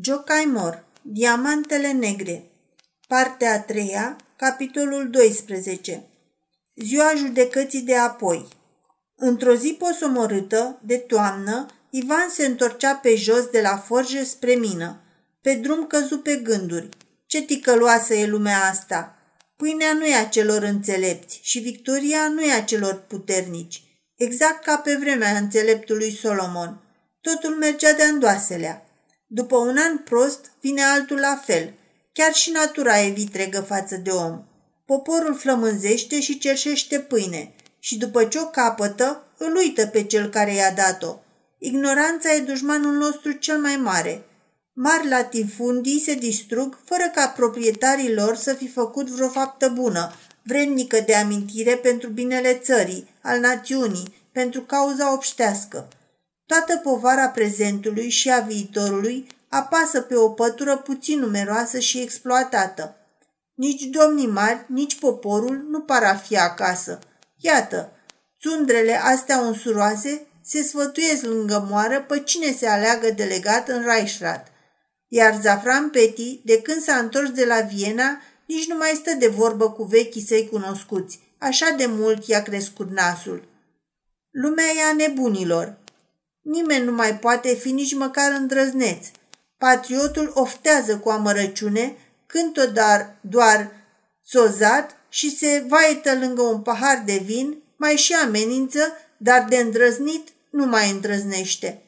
Joe Caimor, Diamantele negre Partea a treia, capitolul 12 Ziua judecății de apoi Într-o zi posomorâtă, de toamnă, Ivan se întorcea pe jos de la forjă spre mină. Pe drum căzu pe gânduri. Ce ticăloasă e lumea asta! Pâinea nu e a celor înțelepți și victoria nu e a celor puternici. Exact ca pe vremea înțeleptului Solomon. Totul mergea de îndoaselea. După un an prost, vine altul la fel. Chiar și natura e vitregă față de om. Poporul flămânzește și cerșește pâine și după ce o capătă, îl uită pe cel care i-a dat-o. Ignoranța e dușmanul nostru cel mai mare. Mari latifundii se distrug fără ca proprietarii lor să fi făcut vreo faptă bună, vrednică de amintire pentru binele țării, al națiunii, pentru cauza obștească. Toată povara prezentului și a viitorului apasă pe o pătură puțin numeroasă și exploatată. Nici domnii mari, nici poporul nu par a fi acasă. Iată, țundrele astea unsuroase se sfătuiesc lângă moară pe cine se aleagă delegat în Reichsrat. Iar Zafran Peti, de când s-a întors de la Viena, nici nu mai stă de vorbă cu vechii săi cunoscuți. Așa de mult i-a crescut nasul. Lumea e a nebunilor. Nimeni nu mai poate fi nici măcar îndrăzneț. Patriotul oftează cu amărăciune, cântă dar doar sozat și se vaietă lângă un pahar de vin, mai și amenință, dar de îndrăznit nu mai îndrăznește.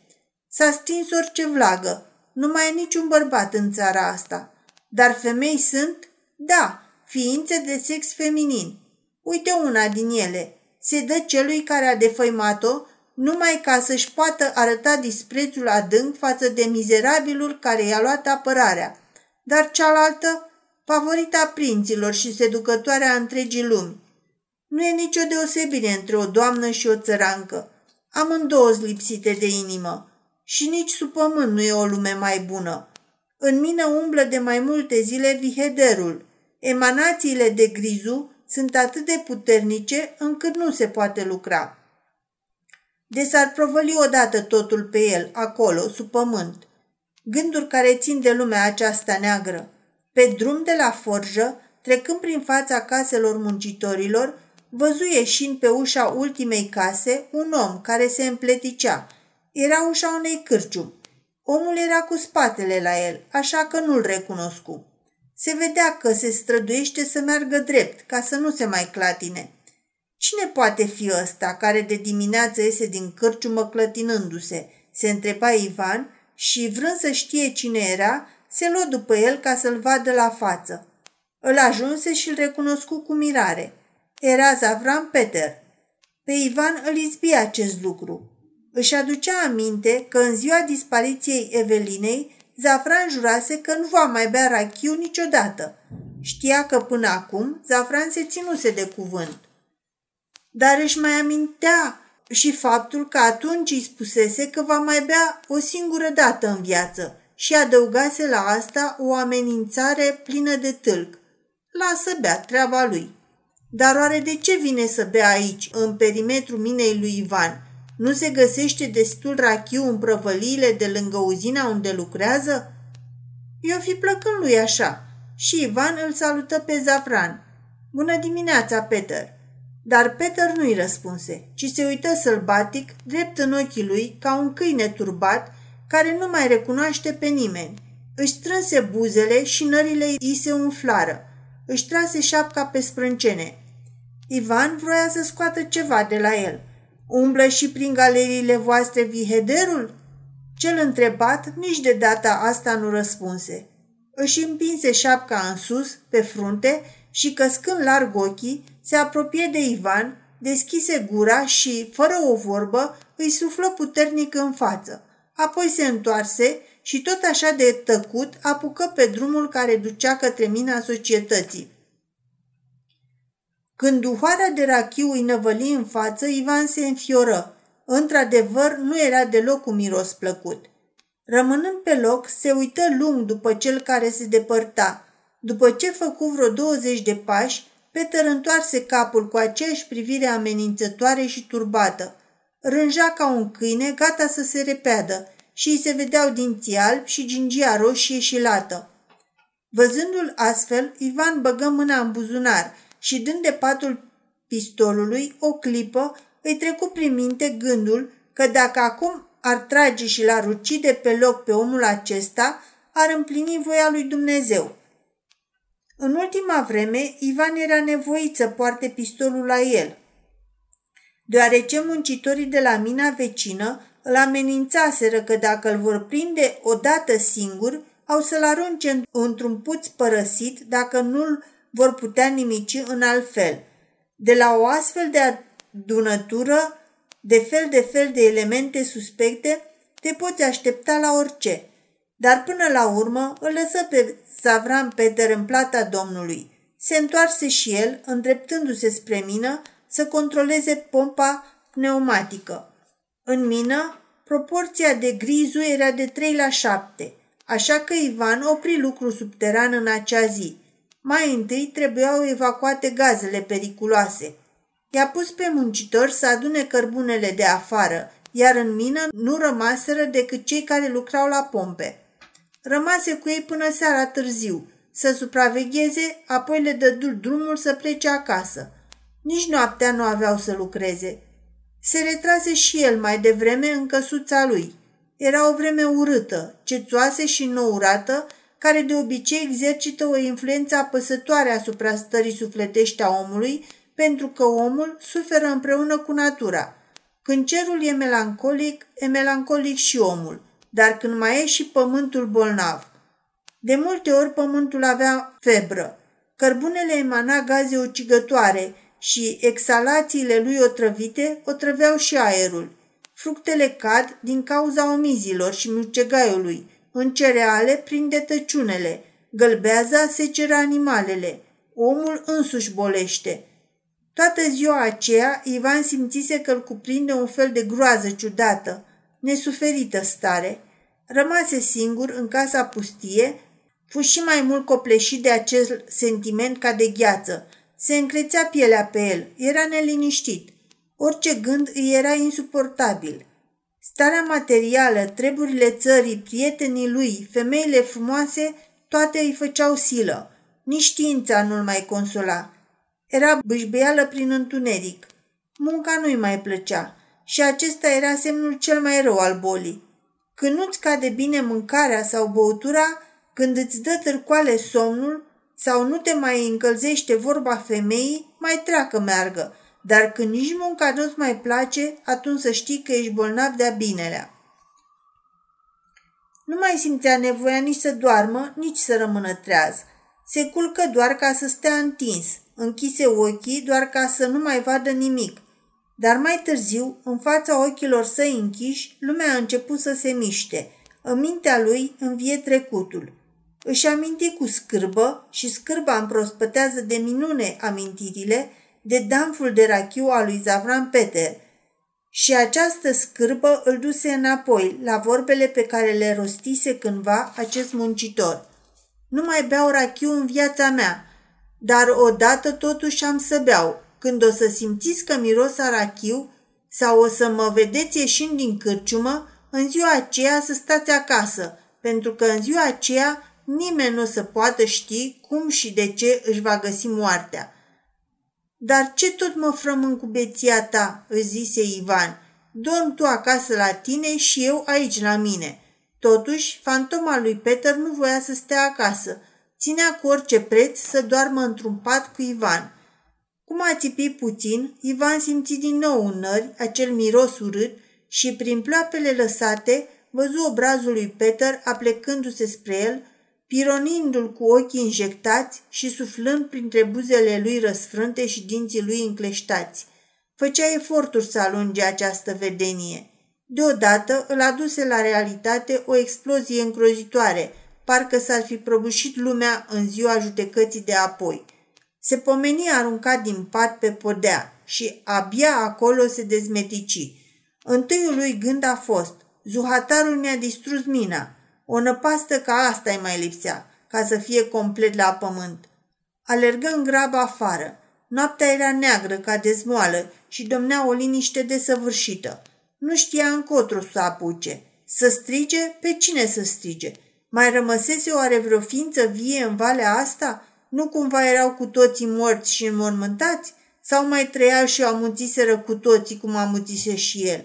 S-a stins orice vlagă, nu mai e niciun bărbat în țara asta. Dar femei sunt? Da, ființe de sex feminin. Uite una din ele. Se dă celui care a defăimat-o numai ca să-și poată arăta disprețul adânc față de mizerabilul care i-a luat apărarea. Dar cealaltă, favorita prinților și seducătoarea întregii lumi. Nu e nicio deosebire între o doamnă și o țărancă. Amândouă lipsite de inimă. Și nici sub pământ nu e o lume mai bună. În mine umblă de mai multe zile vihederul. Emanațiile de grizu sunt atât de puternice încât nu se poate lucra de s-ar provăli odată totul pe el, acolo, sub pământ. Gânduri care țin de lumea aceasta neagră. Pe drum de la forjă, trecând prin fața caselor muncitorilor, văzu ieșind pe ușa ultimei case un om care se împleticea. Era ușa unei cârciumi. Omul era cu spatele la el, așa că nu-l recunoscu. Se vedea că se străduiește să meargă drept, ca să nu se mai clatine. Cine poate fi ăsta care de dimineață iese din cârciumă clătinându-se? Se întreba Ivan și, vrând să știe cine era, se luă după el ca să-l vadă la față. Îl ajunse și îl recunoscu cu mirare. Era Zavran Peter. Pe Ivan îl izbi acest lucru. Își aducea aminte că în ziua dispariției Evelinei, Zafran jurase că nu va mai bea rachiu niciodată. Știa că până acum Zafran se ținuse de cuvânt dar își mai amintea și faptul că atunci îi spusese că va mai bea o singură dată în viață și adăugase la asta o amenințare plină de tâlc. Lasă bea treaba lui. Dar oare de ce vine să bea aici, în perimetrul minei lui Ivan? Nu se găsește destul rachiu în prăvăliile de lângă uzina unde lucrează? Eu fi plăcând lui așa. Și Ivan îl salută pe Zafran. Bună dimineața, Peter! Dar Peter nu-i răspunse, ci se uită sălbatic, drept în ochii lui, ca un câine turbat, care nu mai recunoaște pe nimeni. Își strânse buzele și nările îi se umflară. Își trase șapca pe sprâncene. Ivan vroia să scoată ceva de la el. Umblă și prin galeriile voastre vihederul? Cel întrebat nici de data asta nu răspunse. Își împinse șapca în sus, pe frunte, și căscând larg ochii, se apropie de Ivan, deschise gura și, fără o vorbă, îi suflă puternic în față. Apoi se întoarse și tot așa de tăcut apucă pe drumul care ducea către mina societății. Când duhoarea de rachiu îi năvăli în față, Ivan se înfioră. Într-adevăr, nu era deloc un miros plăcut. Rămânând pe loc, se uită lung după cel care se depărta. După ce făcu vreo 20 de pași, Peter întoarse capul cu aceeași privire amenințătoare și turbată. Rânja ca un câine, gata să se repeadă, și îi se vedeau dinții albi și gingia roșie și lată. Văzându-l astfel, Ivan băgă mâna în buzunar și dând de patul pistolului o clipă, îi trecu prin minte gândul că dacă acum ar trage și l-ar ucide pe loc pe omul acesta, ar împlini voia lui Dumnezeu. În ultima vreme, Ivan era nevoit să poarte pistolul la el, deoarece muncitorii de la mina vecină îl amenințaseră că dacă îl vor prinde odată singur, au să-l arunce într-un puț părăsit dacă nu-l vor putea nimici în alt fel. De la o astfel de adunătură de fel de fel de elemente suspecte, te poți aștepta la orice. Dar până la urmă îl lăsă pe Savran Peter în plata Domnului. Se întoarse și el, îndreptându-se spre mină, să controleze pompa pneumatică. În mină, proporția de grizu era de 3 la 7, așa că Ivan opri lucru subteran în acea zi. Mai întâi trebuiau evacuate gazele periculoase. I-a pus pe muncitor să adune cărbunele de afară, iar în mină nu rămaseră decât cei care lucrau la pompe. Rămase cu ei până seara târziu, să supravegheze, apoi le dădu drumul să plece acasă. Nici noaptea nu aveau să lucreze. Se retrase și el mai devreme în căsuța lui. Era o vreme urâtă, cețoasă și nourată, care de obicei exercită o influență apăsătoare asupra stării sufletești a omului, pentru că omul suferă împreună cu natura. Când cerul e melancolic, e melancolic și omul, dar când mai e și pământul bolnav. De multe ori pământul avea febră. Cărbunele emana gaze ucigătoare și exhalațiile lui otrăvite otrăveau și aerul. Fructele cad din cauza omizilor și mucegaiului. În cereale prinde tăciunele. Gălbeaza seceră animalele. Omul însuși bolește. Toată ziua aceea, Ivan simțise că îl cuprinde un fel de groază ciudată, nesuferită stare. Rămase singur în casa pustie, fu și mai mult copleșit de acest sentiment ca de gheață. Se încrețea pielea pe el, era neliniștit. Orice gând îi era insuportabil. Starea materială, treburile țării, prietenii lui, femeile frumoase, toate îi făceau silă. Nici știința nu-l mai consola. Era bâșbeială prin întuneric. Munca nu-i mai plăcea și acesta era semnul cel mai rău al bolii. Când nu-ți cade bine mâncarea sau băutura, când îți dă târcoale somnul sau nu te mai încălzește vorba femeii, mai treacă meargă, dar când nici munca nu-ți mai place, atunci să știi că ești bolnav de-a binelea. Nu mai simțea nevoia nici să doarmă, nici să rămână treaz. Se culcă doar ca să stea întins, închise ochii doar ca să nu mai vadă nimic. Dar mai târziu, în fața ochilor săi închiși, lumea a început să se miște. În mintea lui învie trecutul. Își aminti cu scârbă și scârba împrospătează de minune amintirile de danful de rachiu al lui Zavran Peter. Și această scârbă îl duse înapoi la vorbele pe care le rostise cândva acest muncitor. Nu mai beau rachiu în viața mea, dar odată totuși am să beau. Când o să simțiți că miros a rachiu sau o să mă vedeți ieșind din cârciumă, în ziua aceea să stați acasă, pentru că în ziua aceea nimeni nu o să poată ști cum și de ce își va găsi moartea. Dar ce tot mă frămân cu beția ta?" își zise Ivan. Dorm tu acasă la tine și eu aici la mine." Totuși, fantoma lui Peter nu voia să stea acasă. Ținea cu orice preț să doarmă într-un pat cu Ivan. Cum a țipit puțin, Ivan simți din nou în nări acel miros urât și prin ploapele lăsate văzu obrazul lui Peter aplecându-se spre el, pironindu-l cu ochii injectați și suflând printre buzele lui răsfrânte și dinții lui încleștați. Făcea eforturi să alunge această vedenie. Deodată îl aduse la realitate o explozie îngrozitoare, parcă s-ar fi prăbușit lumea în ziua judecății de apoi. Se pomeni aruncat din pat pe podea și abia acolo se dezmetici. Întâiul lui gând a fost, zuhatarul mi-a distrus mina. O năpastă ca asta îi mai lipsea, ca să fie complet la pământ. Alergă în grabă afară. Noaptea era neagră ca dezmoală și domnea o liniște desăvârșită. Nu știa încotro să apuce. Să strige? Pe cine să strige? Mai rămăsese oare vreo ființă vie în valea asta? Nu cumva erau cu toții morți și înmormântați? Sau mai trăiau și amuțiseră cu toții cum amuțise și el?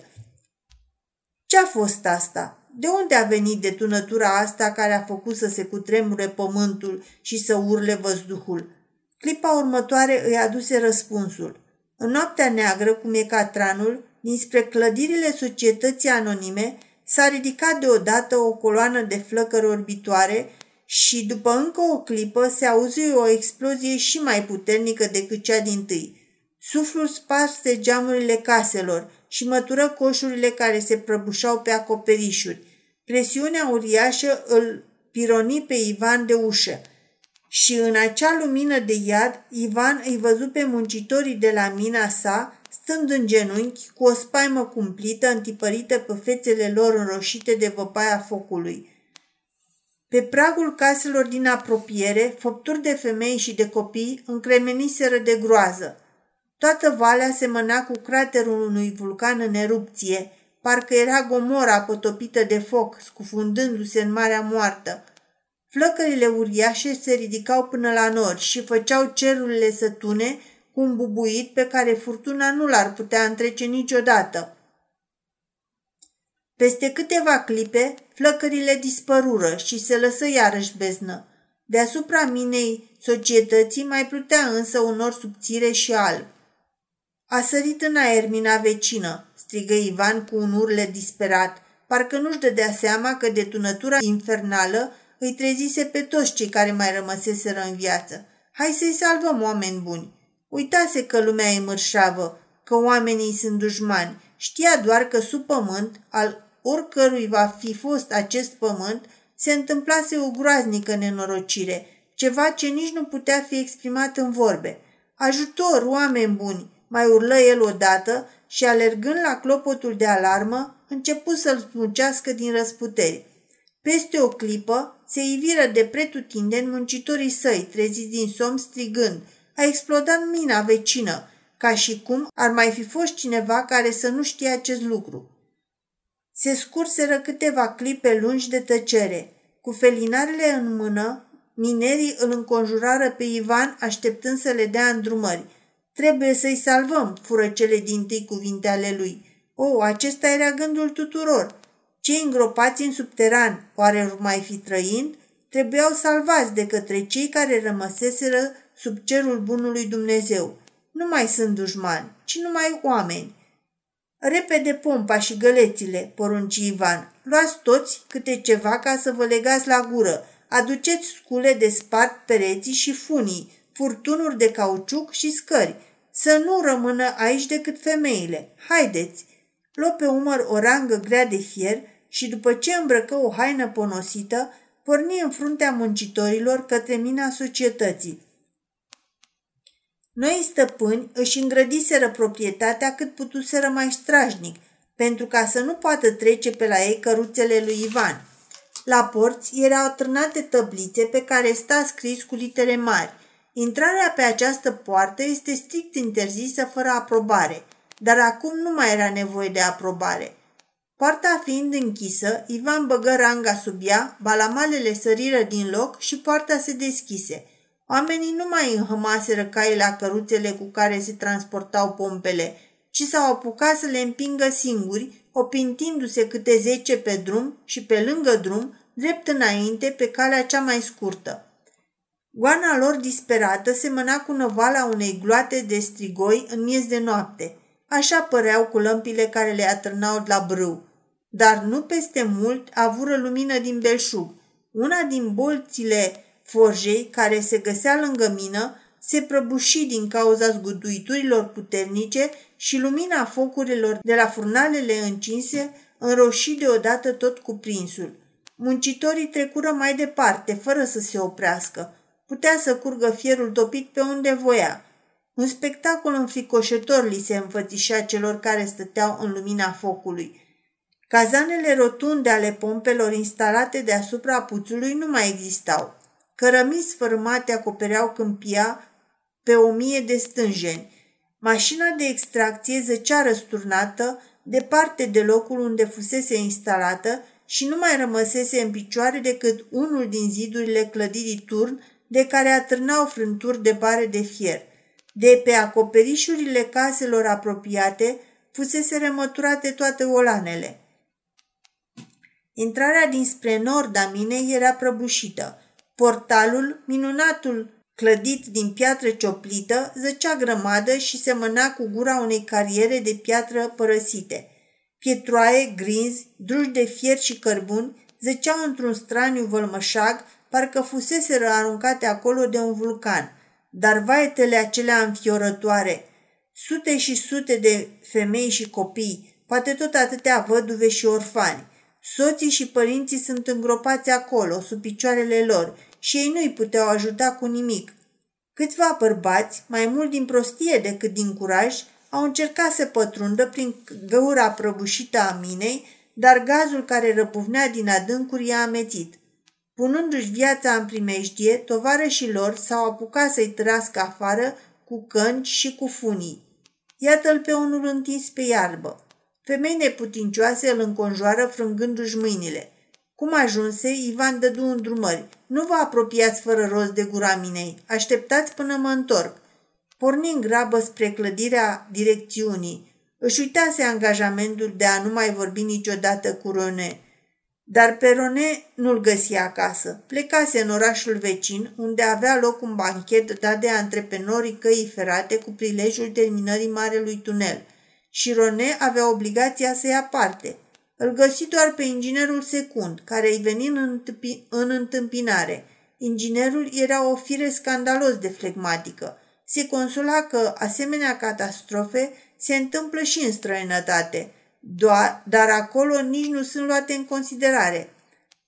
Ce-a fost asta? De unde a venit detunătura asta care a făcut să se cutremure pământul și să urle văzduhul? Clipa următoare îi aduse răspunsul. În noaptea neagră, cum e catranul, dinspre clădirile societății anonime, s-a ridicat deodată o coloană de flăcări orbitoare și, după încă o clipă, se auzi o explozie și mai puternică decât cea din tâi. Suflul sparse geamurile caselor și mătură coșurile care se prăbușau pe acoperișuri. Presiunea uriașă îl pironi pe Ivan de ușă și în acea lumină de iad, Ivan îi văzu pe muncitorii de la mina sa, stând în genunchi, cu o spaimă cumplită întipărită pe fețele lor înroșite de văpaia focului. Pe pragul caselor din apropiere, făpturi de femei și de copii încremeniseră de groază. Toată valea semăna cu craterul unui vulcan în erupție, parcă era gomora potopită de foc, scufundându-se în marea moartă – Flăcările uriașe se ridicau până la nori și făceau cerurile să tune cu un bubuit pe care furtuna nu l-ar putea întrece niciodată. Peste câteva clipe, flăcările dispărură și se lăsă iarăși beznă. Deasupra minei societății mai plutea însă un nor subțire și alb. A sărit în aer mina vecină, strigă Ivan cu un urle disperat, parcă nu-și dădea seama că detunătura infernală îi trezise pe toți cei care mai rămăseseră în viață. Hai să-i salvăm, oameni buni! Uitase că lumea e mărșavă, că oamenii sunt dușmani. Știa doar că sub pământ, al oricărui va fi fost acest pământ, se întâmplase o groaznică nenorocire, ceva ce nici nu putea fi exprimat în vorbe. Ajutor, oameni buni! Mai urlă el odată și, alergând la clopotul de alarmă, începu să-l smucească din răsputeri. Peste o clipă, se iviră de pretutindeni muncitorii săi, treziți din somn strigând, a explodat mina vecină, ca și cum ar mai fi fost cineva care să nu știe acest lucru. Se scurseră câteva clipe lungi de tăcere. Cu felinarele în mână, minerii îl înconjurară pe Ivan așteptând să le dea îndrumări. Trebuie să-i salvăm, fură cele din tâi cuvinte ale lui. O, acesta era gândul tuturor. Cei îngropați în subteran, oare mai fi trăind, trebuiau salvați de către cei care rămăseseră sub cerul bunului Dumnezeu. Nu mai sunt dușmani, ci numai oameni. Repede pompa și gălețile, porunci Ivan. Luați toți câte ceva ca să vă legați la gură. Aduceți scule de spart pereții și funii, furtunuri de cauciuc și scări. Să nu rămână aici decât femeile. Haideți! Luă pe umăr o rangă grea de fier și după ce îmbrăcă o haină ponosită, porni în fruntea muncitorilor către mina societății. Noi stăpâni își îngrădiseră proprietatea cât putuseră mai strajnic, pentru ca să nu poată trece pe la ei căruțele lui Ivan. La porți erau trânate tăblițe pe care sta scris cu litere mari. Intrarea pe această poartă este strict interzisă fără aprobare, dar acum nu mai era nevoie de aprobare – Poarta fiind închisă, Ivan băgă ranga sub ea, balamalele săriră din loc și poarta se deschise. Oamenii nu mai înhămaseră caile la căruțele cu care se transportau pompele, ci s-au apucat să le împingă singuri, opintindu-se câte zece pe drum și pe lângă drum, drept înainte pe calea cea mai scurtă. Goana lor disperată semăna cu năvala unei gloate de strigoi în miez de noapte – Așa păreau cu lămpile care le atârnau la brâu. Dar nu peste mult avură lumină din belșug. Una din bolțile forjei, care se găsea lângă mină, se prăbuși din cauza zguduiturilor puternice și lumina focurilor de la furnalele încinse înroși deodată tot cuprinsul. Muncitorii trecură mai departe, fără să se oprească. Putea să curgă fierul topit pe unde voia. Un spectacol înfricoșător li se înfățișa celor care stăteau în lumina focului. Cazanele rotunde ale pompelor instalate deasupra puțului nu mai existau. Cărămii sfărâmate acopereau câmpia pe o mie de stânjeni. Mașina de extracție zăcea răsturnată departe de locul unde fusese instalată și nu mai rămăsese în picioare decât unul din zidurile clădirii turn de care atârnau frânturi de bare de fier. De pe acoperișurile caselor apropiate fusese remăturate toate olanele. Intrarea dinspre nord a minei era prăbușită. Portalul, minunatul clădit din piatră cioplită, zăcea grămadă și semăna cu gura unei cariere de piatră părăsite. Pietroaie, grinzi, druși de fier și cărbuni zăceau într-un straniu vălmășag, parcă fusese aruncate acolo de un vulcan. Dar vaetele acelea înfiorătoare, sute și sute de femei și copii, poate tot atâtea văduve și orfani. Soții și părinții sunt îngropați acolo, sub picioarele lor, și ei nu-i puteau ajuta cu nimic. Câțiva bărbați, mai mult din prostie decât din curaj, au încercat să pătrundă prin găura prăbușită a minei, dar gazul care răpuvnea din adâncuri i-a amețit. Punându-și viața în primejdie, tovarășii lor s-au apucat să-i trăscă afară cu cânci și cu funii. Iată-l pe unul întins pe iarbă. Femei neputincioase îl înconjoară frângându-și mâinile. Cum ajunse, Ivan dădu îndrumări. Nu vă apropiați fără rost de gura minei. Așteptați până mă întorc. Porni în grabă spre clădirea direcțiunii. Își uitase angajamentul de a nu mai vorbi niciodată cu Rone. Dar pe Rone nu-l găsi acasă. Plecase în orașul vecin, unde avea loc un banchet dat de antreprenorii căii ferate cu prilejul terminării Marelui Tunel. Și Rone avea obligația să ia parte – îl găsi doar pe inginerul secund, care îi veni în, în întâmpinare. Inginerul era o fire scandalos de flegmatică. Se consola că asemenea catastrofe se întâmplă și în străinătate, doar, dar acolo nici nu sunt luate în considerare.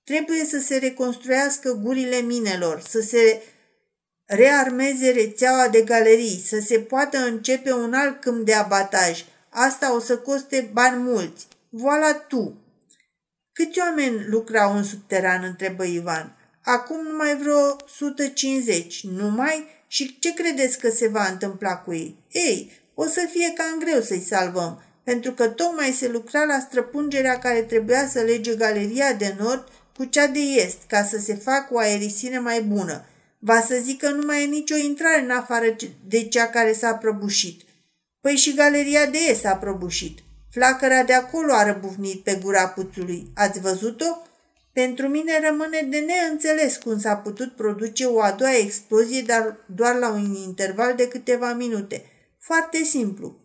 Trebuie să se reconstruiască gurile minelor, să se rearmeze rețeaua de galerii, să se poată începe un alt câmp de abataj. Asta o să coste bani mulți. Voila tu! Câți oameni lucrau în subteran, întrebă Ivan. Acum numai vreo 150, numai? Și ce credeți că se va întâmpla cu ei? Ei, o să fie cam greu să-i salvăm, pentru că tocmai se lucra la străpungerea care trebuia să lege galeria de nord cu cea de est, ca să se facă o aerisire mai bună. Va să zic că nu mai e nicio intrare în afară de cea care s-a prăbușit. Păi și galeria de est s-a prăbușit. Flacăra de acolo a răbufnit pe gura puțului. Ați văzut-o? Pentru mine rămâne de neînțeles cum s-a putut produce o a doua explozie, dar doar la un interval de câteva minute. Foarte simplu.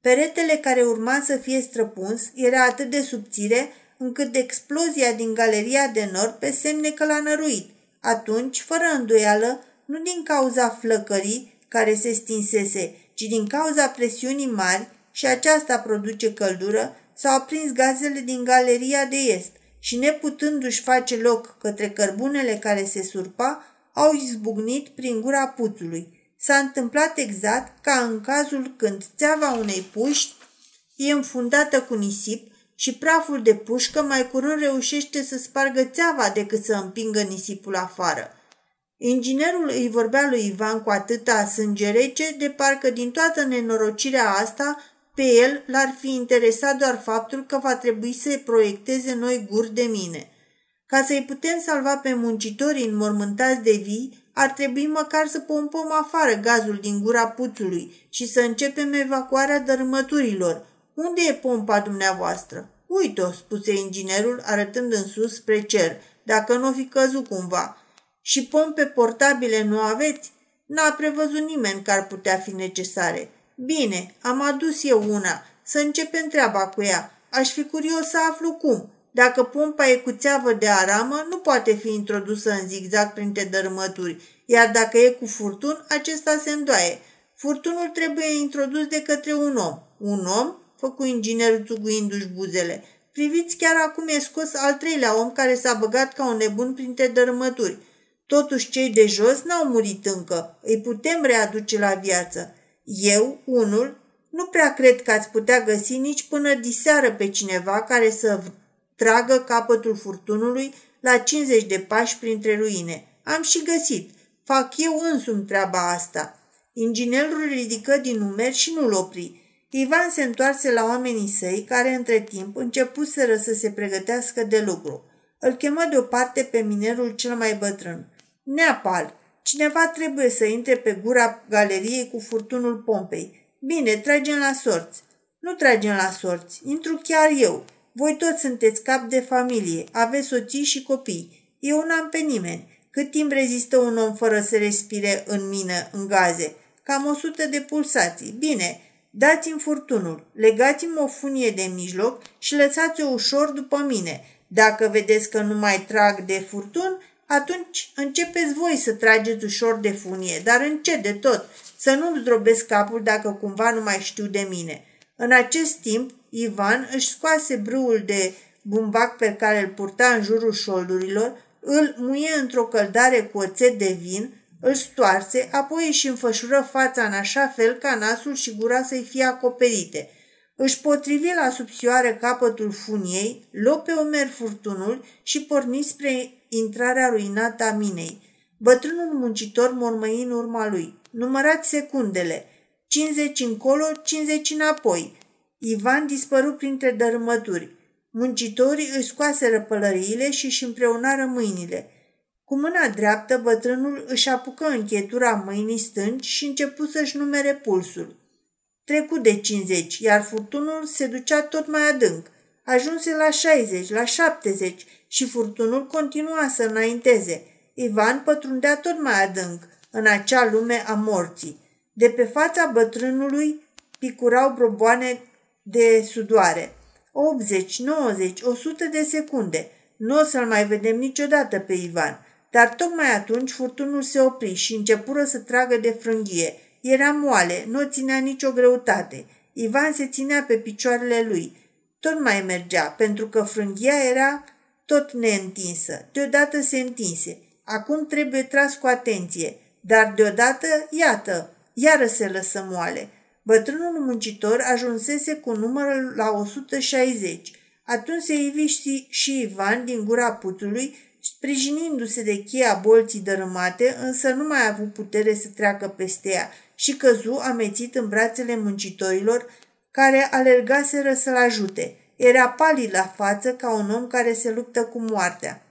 Peretele care urma să fie străpuns era atât de subțire încât explozia din galeria de nord pe semne că l-a năruit. Atunci, fără îndoială, nu din cauza flăcării care se stinsese, ci din cauza presiunii mari și aceasta produce căldură, s-au aprins gazele din galeria de est și neputându-și face loc către cărbunele care se surpa, au izbucnit prin gura puțului. S-a întâmplat exact ca în cazul când țeava unei puști e înfundată cu nisip și praful de pușcă mai curând reușește să spargă țeava decât să împingă nisipul afară. Inginerul îi vorbea lui Ivan cu atâta sânge rece, de parcă din toată nenorocirea asta pe el l-ar fi interesat doar faptul că va trebui să proiecteze noi guri de mine. Ca să-i putem salva pe muncitorii înmormântați de vii, ar trebui măcar să pompăm afară gazul din gura puțului și să începem evacuarea dărâmăturilor. Unde e pompa dumneavoastră? Uite-o, spuse inginerul arătând în sus spre cer, dacă nu o fi căzut cumva. Și pompe portabile nu aveți? N-a prevăzut nimeni că ar putea fi necesare. Bine, am adus eu una. Să începem treaba cu ea. Aș fi curios să aflu cum. Dacă pompa e cu țeavă de aramă, nu poate fi introdusă în zigzag printre dărâmături, iar dacă e cu furtun, acesta se îndoaie. Furtunul trebuie introdus de către un om. Un om? Făcu inginerul țuguindu-și buzele. Priviți, chiar acum e scos al treilea om care s-a băgat ca un nebun printre dărâmături. Totuși cei de jos n-au murit încă. Îi putem readuce la viață. Eu, unul, nu prea cred că ați putea găsi nici până diseară pe cineva care să tragă capătul furtunului la 50 de pași printre ruine. Am și găsit. Fac eu însumi treaba asta. Inginerul ridică din numeri și nu-l opri. Ivan se întoarse la oamenii săi, care între timp începuseră să se pregătească de lucru. Îl chemă deoparte pe minerul cel mai bătrân. Neapal, cineva trebuie să intre pe gura galeriei cu furtunul pompei. Bine, tragem la sorți. Nu tragem la sorți, intru chiar eu. Voi toți sunteți cap de familie, aveți soții și copii. Eu n-am pe nimeni. Cât timp rezistă un om fără să respire în mine, în gaze? Cam o sută de pulsații. Bine, dați-mi furtunul, legați-mi o funie de mijloc și lăsați-o ușor după mine. Dacă vedeți că nu mai trag de furtun, atunci începeți voi să trageți ușor de funie, dar încet de tot, să nu-mi zdrobesc capul dacă cumva nu mai știu de mine. În acest timp, Ivan își scoase brâul de bumbac pe care îl purta în jurul șoldurilor, îl muie într-o căldare cu oțet de vin, îl stoarse, apoi își înfășură fața în așa fel ca nasul și gura să-i fie acoperite. Își potrivi la subțioare capătul funiei, luă pe omer furtunul și porni spre intrarea ruinată a minei. Bătrânul muncitor mormăi în urma lui. Numărați secundele. 50 încolo, 50 înapoi. Ivan dispăru printre dărâmături. Muncitorii își scoaseră pălăriile și își împreunară mâinile. Cu mâna dreaptă, bătrânul își apucă închetura mâinii stângi și începu să-și numere pulsul. Trecut de 50, iar furtunul se ducea tot mai adânc. Ajunse la 60, la 70 și furtunul continua să înainteze. Ivan pătrundea tot mai adânc în acea lume a morții. De pe fața bătrânului picurau broboane de sudoare. 80, 90, 100 de secunde. Nu o să-l mai vedem niciodată pe Ivan. Dar tocmai atunci furtunul se opri și începură să tragă de frânghie. Era moale, nu ținea nicio greutate. Ivan se ținea pe picioarele lui. Tot mai mergea, pentru că frânghia era tot neîntinsă. Deodată se întinse. Acum trebuie tras cu atenție. Dar deodată, iată, iară se lăsă moale. Bătrânul muncitor ajunsese cu numărul la 160. Atunci se ivi și Ivan din gura puțului, sprijinindu-se de cheia bolții dărâmate, însă nu mai a avut putere să treacă peste ea și căzu amețit în brațele muncitorilor care alergaseră să-l ajute. Era palid la față ca un om care se luptă cu moartea.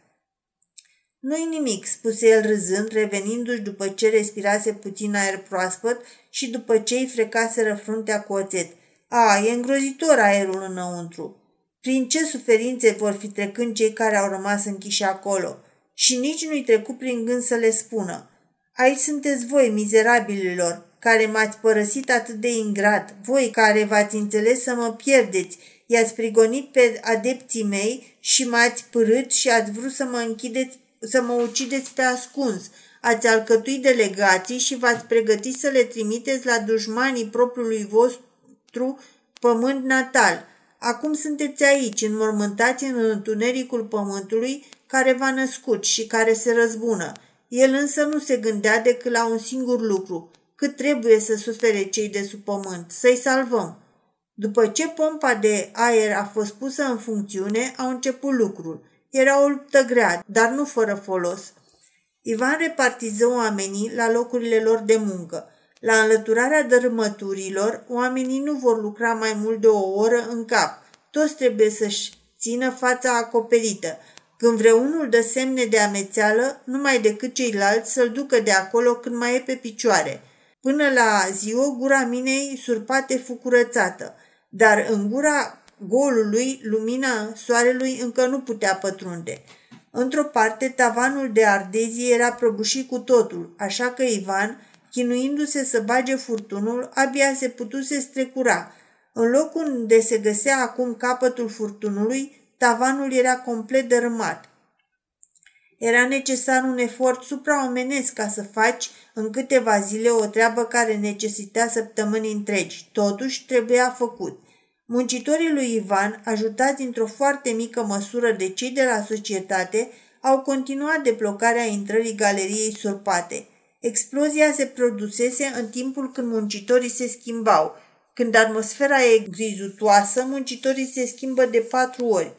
Nu-i nimic, spuse el râzând, revenindu-și după ce respirase puțin aer proaspăt și după ce îi frecaseră fruntea cu oțet. A, e îngrozitor aerul înăuntru. Prin ce suferințe vor fi trecând cei care au rămas închiși acolo? Și nici nu-i trecut prin gând să le spună. Aici sunteți voi, mizerabililor, care m-ați părăsit atât de ingrat, voi care v-ați înțeles să mă pierdeți, i-ați prigonit pe adepții mei și m-ați părât și ați vrut să mă închideți să mă ucideți pe ascuns. Ați alcătuit delegații și v-ați pregătit să le trimiteți la dușmanii propriului vostru pământ natal. Acum sunteți aici, înmormântați în întunericul pământului care v-a născut și care se răzbună. El însă nu se gândea decât la un singur lucru, cât trebuie să sufere cei de sub pământ, să-i salvăm. După ce pompa de aer a fost pusă în funcțiune, au început lucrul – era o luptă grea, dar nu fără folos. Ivan repartiză oamenii la locurile lor de muncă. La înlăturarea dărâmăturilor, oamenii nu vor lucra mai mult de o oră în cap. Toți trebuie să-și țină fața acoperită. Când vreunul dă semne de amețeală, numai decât ceilalți să-l ducă de acolo când mai e pe picioare. Până la ziua, gura minei surpate fu curățată, dar în gura golului, lumina soarelui încă nu putea pătrunde. Într-o parte, tavanul de ardezii era prăbușit cu totul, așa că Ivan, chinuindu-se să bage furtunul, abia se putuse strecura. În locul unde se găsea acum capătul furtunului, tavanul era complet dărâmat. Era necesar un efort supraomenesc ca să faci în câteva zile o treabă care necesita săptămâni întregi. Totuși, trebuia făcut. Muncitorii lui Ivan, ajutați într-o foarte mică măsură de cei de la societate, au continuat deblocarea intrării galeriei surpate. Explozia se produsese în timpul când muncitorii se schimbau. Când atmosfera e grizutoasă, muncitorii se schimbă de patru ori.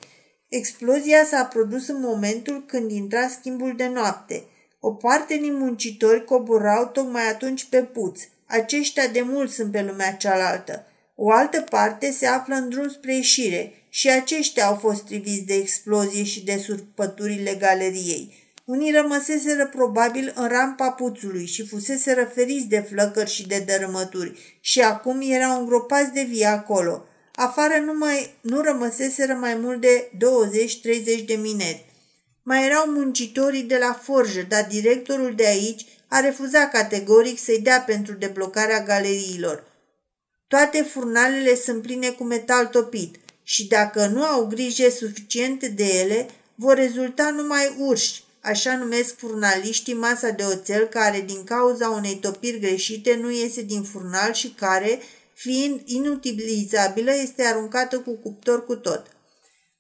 Explozia s-a produs în momentul când intra schimbul de noapte. O parte din muncitori coborau tocmai atunci pe puț. Aceștia de mult sunt pe lumea cealaltă. O altă parte se află în drum spre ieșire și aceștia au fost triviți de explozie și de surpăturile galeriei. Unii rămăseseră probabil în rampa puțului și fusese răferiți de flăcări și de dărâmături și acum erau îngropați de vii acolo. Afară nu, mai, nu rămăseseră mai mult de 20-30 de mineri. Mai erau muncitorii de la forjă, dar directorul de aici a refuzat categoric să-i dea pentru deblocarea galeriilor. Toate furnalele sunt pline cu metal topit și dacă nu au grijă suficiente de ele, vor rezulta numai urși, așa numesc furnaliștii masa de oțel care din cauza unei topiri greșite nu iese din furnal și care, fiind inutilizabilă, este aruncată cu cuptor cu tot.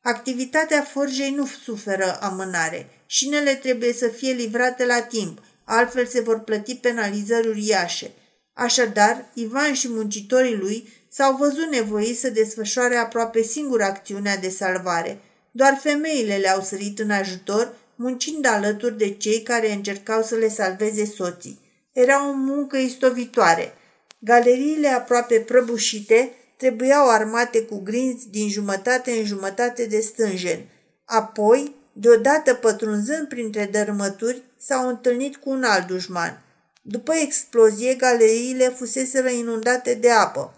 Activitatea forjei nu suferă amânare. Șinele trebuie să fie livrate la timp, altfel se vor plăti penalizări uriașe. Așadar, Ivan și muncitorii lui s-au văzut nevoiți să desfășoare aproape singura acțiunea de salvare. Doar femeile le-au sărit în ajutor, muncind alături de cei care încercau să le salveze soții. Era o muncă istovitoare. Galeriile aproape prăbușite trebuiau armate cu grinzi din jumătate în jumătate de stânjen. Apoi, deodată pătrunzând printre dărâmături, s-au întâlnit cu un alt dușman. După explozie, galeriile fuseseră inundate de apă.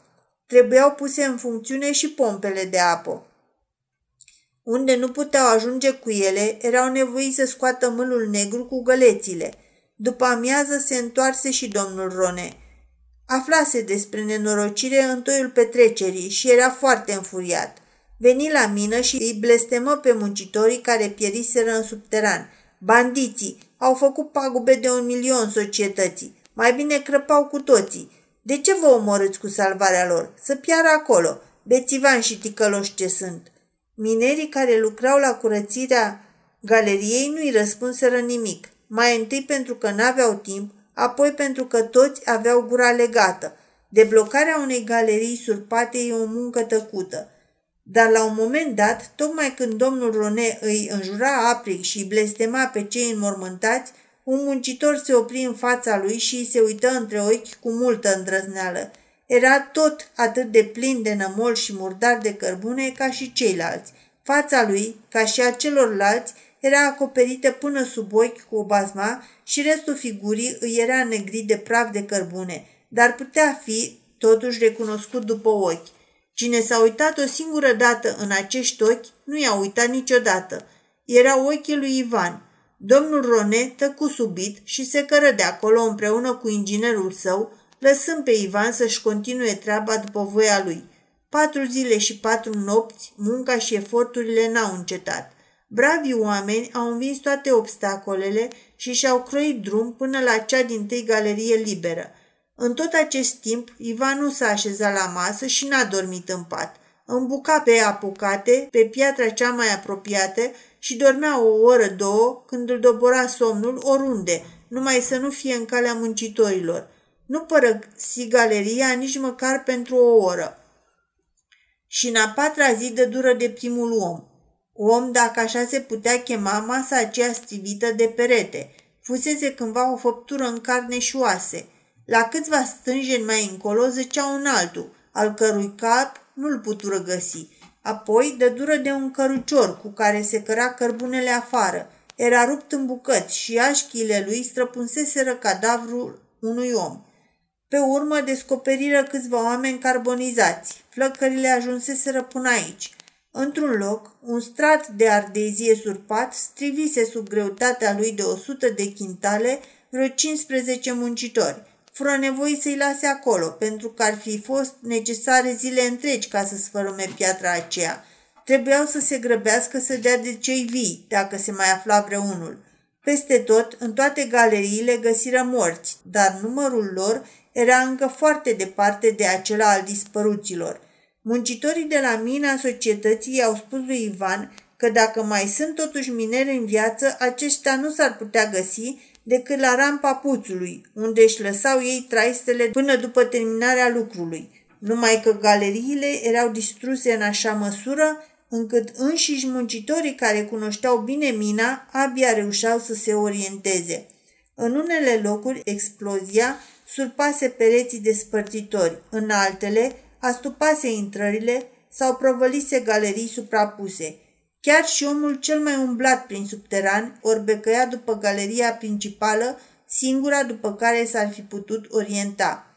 Trebuiau puse în funcțiune și pompele de apă. Unde nu puteau ajunge cu ele, erau nevoiți să scoată mâlul negru cu gălețile. După amiază se întoarse și domnul Rone. Aflase despre nenorocire în toiul petrecerii și era foarte înfuriat. Veni la mină și îi blestemă pe muncitorii care pieriseră în subteran. Bandiții au făcut pagube de un milion societății. Mai bine crăpau cu toții. De ce vă omorâți cu salvarea lor? Să piară acolo. Bețivani și ticăloși ce sunt. Minerii care lucrau la curățirea galeriei nu-i răspunseră nimic. Mai întâi pentru că n-aveau timp, apoi pentru că toți aveau gura legată. Deblocarea unei galerii surpate e o muncă tăcută. Dar la un moment dat, tocmai când domnul Rone îi înjura aprig și îi blestema pe cei înmormântați, un muncitor se opri în fața lui și îi se uită între ochi cu multă îndrăzneală. Era tot atât de plin de nămol și murdar de cărbune ca și ceilalți. Fața lui, ca și a celorlalți, era acoperită până sub ochi cu o bazma și restul figurii îi era negrit de praf de cărbune, dar putea fi totuși recunoscut după ochi. Cine s-a uitat o singură dată în acești ochi, nu i-a uitat niciodată. Era ochii lui Ivan. Domnul Rone tăcu subit și se cără de acolo împreună cu inginerul său, lăsând pe Ivan să-și continue treaba după voia lui. Patru zile și patru nopți, munca și eforturile n-au încetat. Bravii oameni au învins toate obstacolele și și-au croit drum până la cea din tâi galerie liberă. În tot acest timp, Ivan nu s-a așezat la masă și n-a dormit în pat. Îmbuca pe apucate, pe piatra cea mai apropiată și dormea o oră, două, când îl dobora somnul oriunde, numai să nu fie în calea muncitorilor. Nu părăsi galeria nici măcar pentru o oră. Și în a patra zi de dură de primul om. Om, dacă așa se putea chema, masa aceea strivită de perete. Fusese cândva o făptură în carne și oase. La câțiva stânjeni mai încolo zăcea un altul, al cărui cap nu-l putură găsi. Apoi dă dură de un cărucior cu care se căra cărbunele afară. Era rupt în bucăți și așchiile lui străpunseseră cadavrul unui om. Pe urmă descoperiră câțiva oameni carbonizați. Flăcările ajunseseră până aici. Într-un loc, un strat de ardezie surpat strivise sub greutatea lui de 100 de chintale vreo 15 muncitori. Fură nevoi să-i lase acolo, pentru că ar fi fost necesare zile întregi ca să sfărâme piatra aceea. Trebuiau să se grăbească să dea de cei vii, dacă se mai afla vreunul. Peste tot, în toate galeriile găsiră morți, dar numărul lor era încă foarte departe de acela al dispăruților. Muncitorii de la mina societății i-au spus lui Ivan că dacă mai sunt totuși mineri în viață, aceștia nu s-ar putea găsi decât la rampa puțului, unde își lăsau ei traistele până după terminarea lucrului, numai că galeriile erau distruse în așa măsură încât înșiși muncitorii care cunoșteau bine mina abia reușeau să se orienteze. În unele locuri, explozia surpase pereții despărțitori, în altele, astupase intrările sau prăvălise galerii suprapuse. Chiar și omul cel mai umblat prin subteran orbecăia după galeria principală, singura după care s-ar fi putut orienta.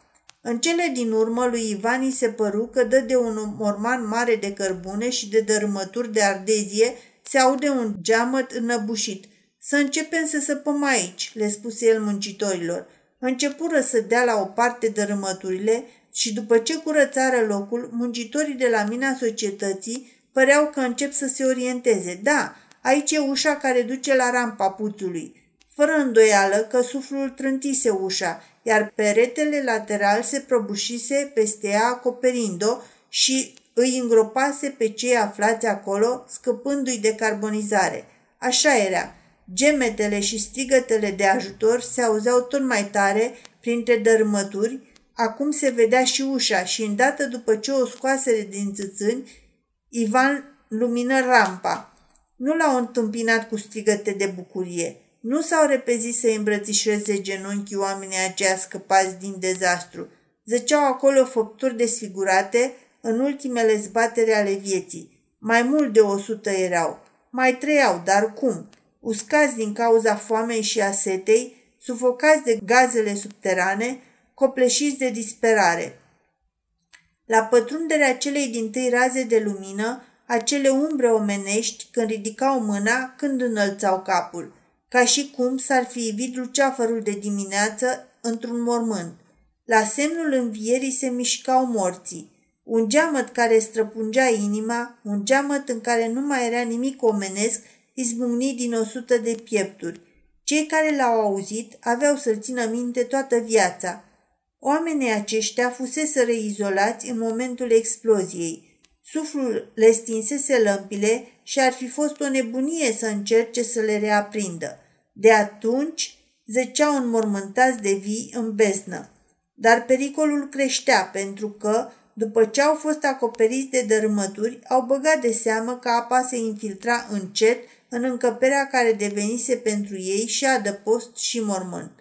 În cele din urmă lui Ivani se păru că dă de un morman mare de cărbune și de dărâmături de ardezie se aude un geamăt înăbușit. Să începem să săpăm aici, le spuse el muncitorilor. Începură să dea la o parte dărâmăturile și după ce curățară locul, muncitorii de la mina societății păreau că încep să se orienteze. Da, aici e ușa care duce la rampa puțului. Fără îndoială că suflul trântise ușa, iar peretele lateral se prăbușise peste ea acoperind-o și îi îngropase pe cei aflați acolo, scăpându-i de carbonizare. Așa era. Gemetele și strigătele de ajutor se auzeau tot mai tare printre dărâmături, acum se vedea și ușa și îndată după ce o scoase din țâțâni, Ivan lumină rampa. Nu l-au întâmpinat cu strigăte de bucurie. Nu s-au repezit să îmbrățișeze genunchii oamenii aceia scăpați din dezastru. Zăceau acolo făpturi desfigurate în ultimele zbatere ale vieții. Mai mult de o sută erau. Mai trăiau, dar cum? Uscați din cauza foamei și a setei, sufocați de gazele subterane, copleșiți de disperare. La pătrunderea celei din tâi raze de lumină, acele umbre omenești, când ridicau mâna, când înălțau capul – ca și cum s-ar fi ivit luceafărul de dimineață într-un mormânt. La semnul învierii se mișcau morții. Un geamăt care străpungea inima, un geamăt în care nu mai era nimic omenesc, izbucni din o sută de piepturi. Cei care l-au auzit aveau să-l țină minte toată viața. Oamenii aceștia fusese reizolați în momentul exploziei. Suflul le stinsese lămpile și ar fi fost o nebunie să încerce să le reaprindă. De atunci zăceau înmormântați de vii în beznă. Dar pericolul creștea pentru că, după ce au fost acoperiți de dărâmături, au băgat de seamă că apa se infiltra încet în încăperea care devenise pentru ei și adăpost și mormânt.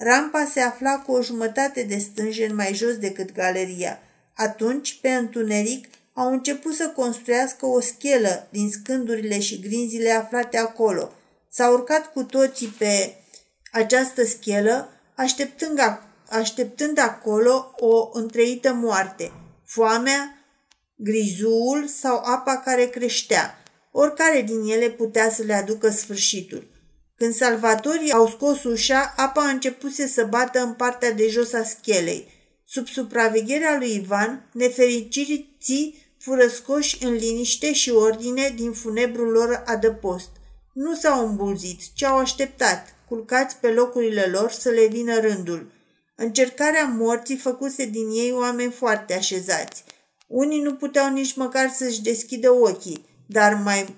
Rampa se afla cu o jumătate de stânjen mai jos decât galeria. Atunci, pe întuneric, au început să construiască o schelă din scândurile și grinzile aflate acolo – S-au urcat cu toții pe această schelă, așteptând, așteptând acolo o întreită moarte, foamea, grizul sau apa care creștea. Oricare din ele putea să le aducă sfârșitul. Când salvatorii au scos ușa, apa a început să bată în partea de jos a schelei. Sub supravegherea lui Ivan, nefericiții fură scoși în liniște și ordine din funebrul lor adăpost. Nu s-au îmbulzit, ci au așteptat, culcați pe locurile lor să le vină rândul. Încercarea morții făcuse din ei oameni foarte așezați. Unii nu puteau nici măcar să-și deschidă ochii, dar mai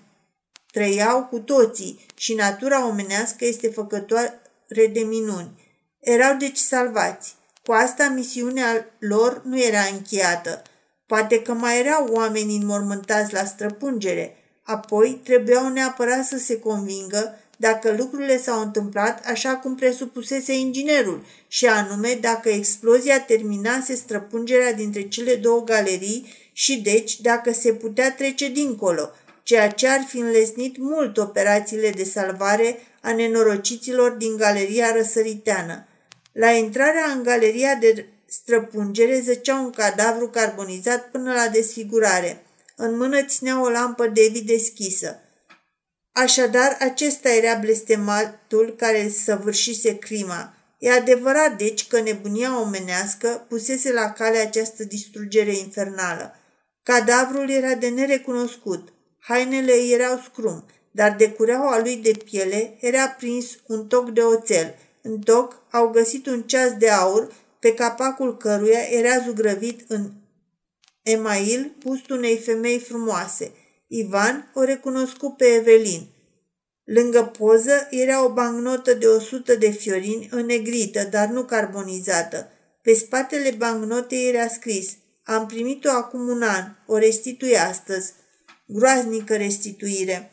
trăiau cu toții și natura omenească este făcătoare de minuni. Erau deci salvați. Cu asta misiunea lor nu era încheiată. Poate că mai erau oameni înmormântați la străpungere – Apoi, trebuiau neapărat să se convingă dacă lucrurile s-au întâmplat așa cum presupusese inginerul, și anume dacă explozia terminase străpungerea dintre cele două galerii și deci dacă se putea trece dincolo, ceea ce ar fi înlesnit mult operațiile de salvare a nenorociților din galeria răsăriteană. La intrarea în galeria de străpungere zăcea un cadavru carbonizat până la desfigurare – în mână ținea o lampă Devi deschisă. Așadar, acesta era blestematul care săvârșise crima. E adevărat, deci, că nebunia omenească pusese la cale această distrugere infernală. Cadavrul era de nerecunoscut. Hainele erau scrum, dar de cureaua lui de piele era prins un toc de oțel. În toc au găsit un ceas de aur pe capacul căruia era zugrăvit în Email, bustul unei femei frumoase. Ivan o recunoscu pe Evelin. Lângă poză era o bancnotă de 100 de fiorini înnegrită, dar nu carbonizată. Pe spatele bancnotei era scris Am primit-o acum un an, o restitui astăzi. Groaznică restituire.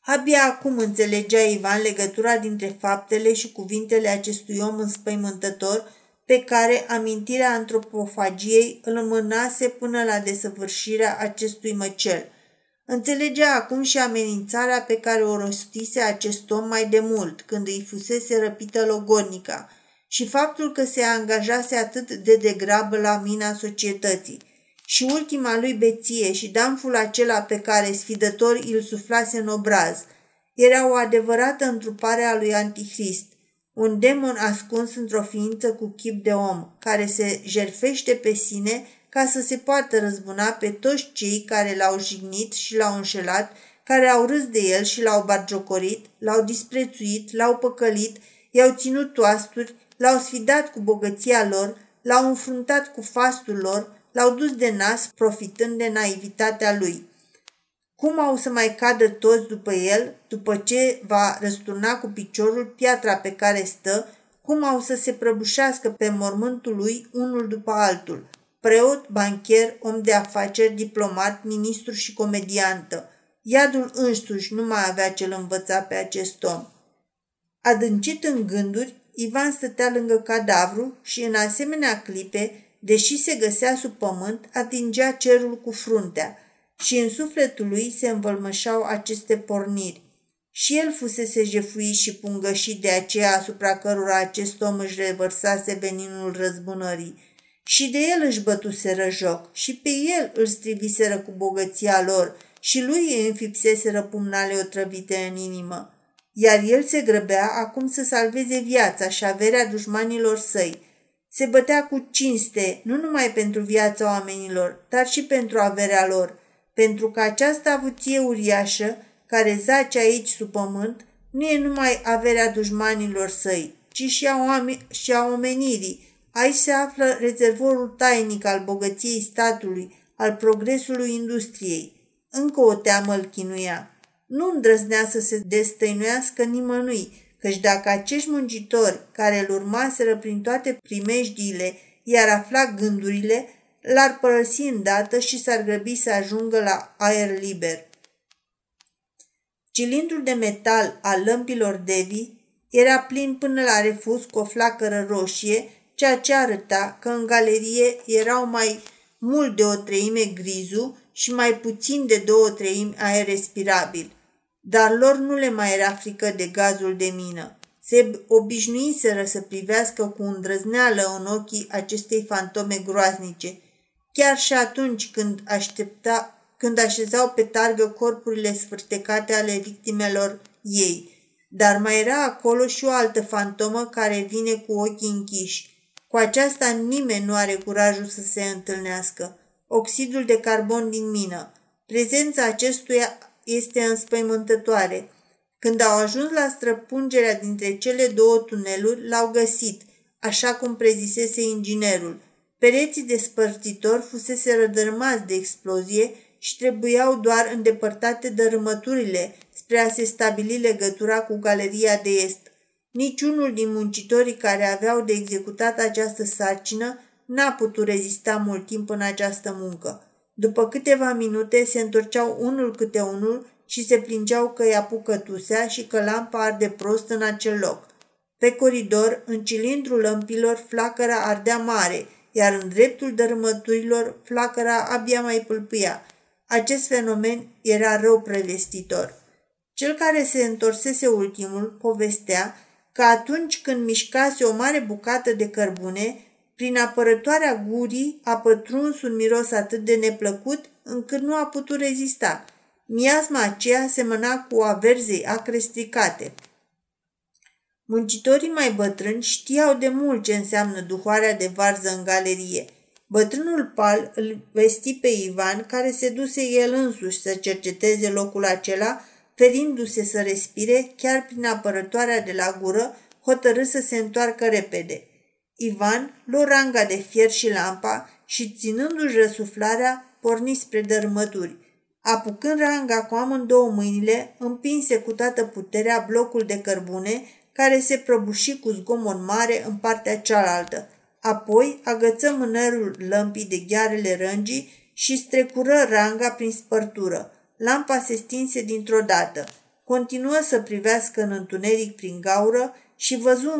Abia acum înțelegea Ivan legătura dintre faptele și cuvintele acestui om înspăimântător pe care amintirea antropofagiei îl mânase până la desăvârșirea acestui măcel. Înțelegea acum și amenințarea pe care o rostise acest om mai de mult, când îi fusese răpită logodnica, și faptul că se angajase atât de degrabă la mina societății. Și ultima lui beție și damful acela pe care sfidător îl suflase în obraz – era o adevărată întrupare a lui Antichrist, un demon ascuns într-o ființă cu chip de om, care se jerfește pe sine ca să se poată răzbuna pe toți cei care l-au jignit și l-au înșelat, care au râs de el și l-au barjocorit, l-au disprețuit, l-au păcălit, i-au ținut toasturi, l-au sfidat cu bogăția lor, l-au înfruntat cu fastul lor, l-au dus de nas profitând de naivitatea lui. Cum au să mai cadă toți după el, după ce va răsturna cu piciorul piatra pe care stă, cum au să se prăbușească pe mormântul lui unul după altul, preot, bancher, om de afaceri, diplomat, ministru și comediantă. Iadul însuși nu mai avea ce-l învăța pe acest om. Adâncit în gânduri, Ivan stătea lângă cadavru și în asemenea clipe, deși se găsea sub pământ, atingea cerul cu fruntea – și în sufletul lui se învălmășau aceste porniri. Și el fusese jefuit și pungășit de aceea asupra cărora acest om își revărsase veninul răzbunării. Și de el își bătuseră joc și pe el îl striviseră cu bogăția lor și lui îi înfipseseră pumnale otrăvite în inimă. Iar el se grăbea acum să salveze viața și averea dușmanilor săi. Se bătea cu cinste, nu numai pentru viața oamenilor, dar și pentru averea lor – pentru că această avuție uriașă, care zace aici sub pământ, nu e numai averea dușmanilor săi, ci și a, oameni, și a omenirii. Aici se află rezervorul tainic al bogăției statului, al progresului industriei. Încă o teamă îl chinuia. Nu îndrăznea să se destăinuiască nimănui, căci dacă acești muncitori, care îl urmaseră prin toate primejdiile, i-ar afla gândurile, l-ar părăsi îndată și s-ar grăbi să ajungă la aer liber. Cilindrul de metal al lămpilor Devi era plin până la refuz cu o flacără roșie, ceea ce arăta că în galerie erau mai mult de o treime grizu și mai puțin de două treimi aer respirabil. Dar lor nu le mai era frică de gazul de mină. Se obișnuiseră să privească cu îndrăzneală în ochii acestei fantome groaznice – chiar și atunci când, aștepta, când așezau pe targă corpurile sfârtecate ale victimelor ei. Dar mai era acolo și o altă fantomă care vine cu ochii închiși. Cu aceasta nimeni nu are curajul să se întâlnească. Oxidul de carbon din mină. Prezența acestuia este înspăimântătoare. Când au ajuns la străpungerea dintre cele două tuneluri, l-au găsit, așa cum prezisese inginerul – Pereții despărțitori fusese rădărmați de explozie și trebuiau doar îndepărtate dărâmăturile spre a se stabili legătura cu galeria de est. Niciunul din muncitorii care aveau de executat această sarcină n-a putut rezista mult timp în această muncă. După câteva minute se întorceau unul câte unul și se plângeau că îi apucă tusea și că lampa arde prost în acel loc. Pe coridor, în cilindrul lămpilor, flacăra ardea mare – iar în dreptul dărâmăturilor flacăra abia mai pâlpâia. Acest fenomen era rău prevestitor. Cel care se întorsese ultimul povestea că atunci când mișcase o mare bucată de cărbune, prin apărătoarea gurii a pătruns un miros atât de neplăcut încât nu a putut rezista. Miasma aceea semăna cu averzei acre stricate. Muncitorii mai bătrâni știau de mult ce înseamnă duhoarea de varză în galerie. Bătrânul Pal îl vesti pe Ivan, care se duse el însuși să cerceteze locul acela, ferindu-se să respire, chiar prin apărătoarea de la gură, hotărâ să se întoarcă repede. Ivan luă ranga de fier și lampa și, ținându-și răsuflarea, porni spre dărâmături. Apucând ranga cu amândouă mâinile, împinse cu toată puterea blocul de cărbune care se prăbuși cu zgomot mare în partea cealaltă. Apoi agăță mânerul lămpii de ghearele rângii și strecură ranga prin spărtură. Lampa se stinse dintr-o dată. Continuă să privească în întuneric prin gaură și văzu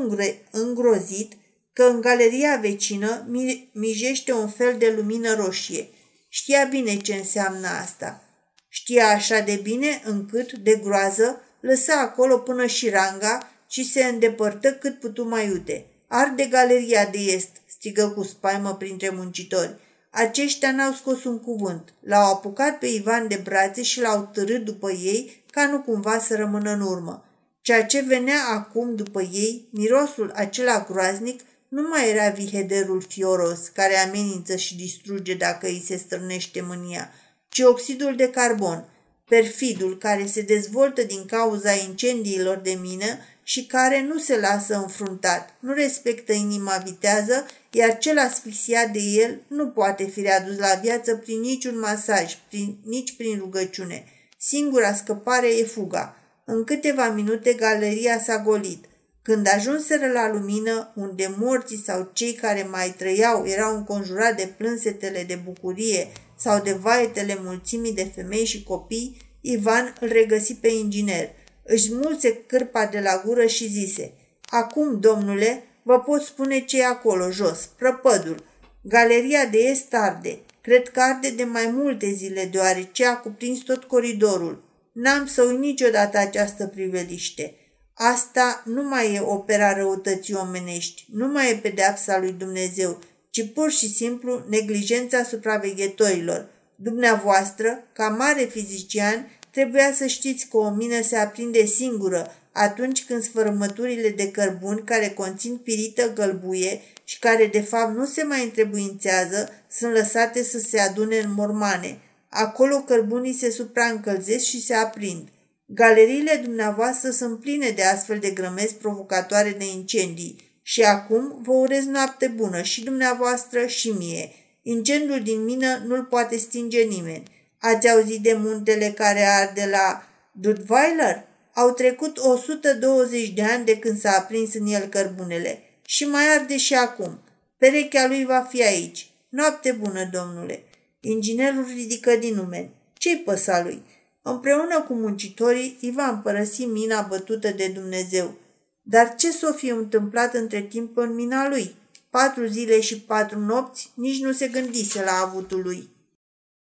îngrozit că în galeria vecină mijește un fel de lumină roșie. Știa bine ce înseamnă asta. Știa așa de bine încât, de groază, lăsa acolo până și ranga și se îndepărtă cât putu mai iute. Arde galeria de est, strigă cu spaimă printre muncitori. Aceștia n-au scos un cuvânt. L-au apucat pe Ivan de brațe și l-au târât după ei ca nu cumva să rămână în urmă. Ceea ce venea acum după ei, mirosul acela groaznic, nu mai era vihederul fioros care amenință și distruge dacă îi se strânește mânia, ci oxidul de carbon, perfidul care se dezvoltă din cauza incendiilor de mină și care nu se lasă înfruntat, nu respectă inima vitează, iar cel asfixiat de el nu poate fi readus la viață prin niciun masaj, prin, nici prin rugăciune. Singura scăpare e fuga. În câteva minute galeria s-a golit. Când ajunseră la lumină, unde morții sau cei care mai trăiau erau înconjurați de plânsetele de bucurie sau de vaetele mulțimii de femei și copii, Ivan îl regăsi pe inginer. Își mulțe cârpa de la gură și zise, Acum, domnule, vă pot spune ce e acolo, jos, prăpădul. Galeria de est arde. Cred că arde de mai multe zile, deoarece a cuprins tot coridorul. N-am să uit niciodată această priveliște. Asta nu mai e opera răutății omenești, nu mai e pedeapsa lui Dumnezeu, ci pur și simplu neglijența supraveghetorilor. Dumneavoastră, ca mare fizician, trebuia să știți că o mină se aprinde singură atunci când sfărâmăturile de cărbuni care conțin pirită gălbuie și care de fapt nu se mai întrebuințează sunt lăsate să se adune în mormane. Acolo cărbunii se supraîncălzesc și se aprind. Galeriile dumneavoastră sunt pline de astfel de grămezi provocatoare de incendii și acum vă urez noapte bună și dumneavoastră și mie. Incendiul din mină nu-l poate stinge nimeni. Ați auzit de muntele care arde la Dudweiler? Au trecut 120 de ani de când s-a aprins în el cărbunele și mai arde și acum. Perechea lui va fi aici. Noapte bună, domnule. Inginerul ridică din numeni. Ce-i păsa lui? Împreună cu muncitorii, Ivan părăsi mina bătută de Dumnezeu. Dar ce s-o fi întâmplat între timp în mina lui? Patru zile și patru nopți nici nu se gândise la avutul lui.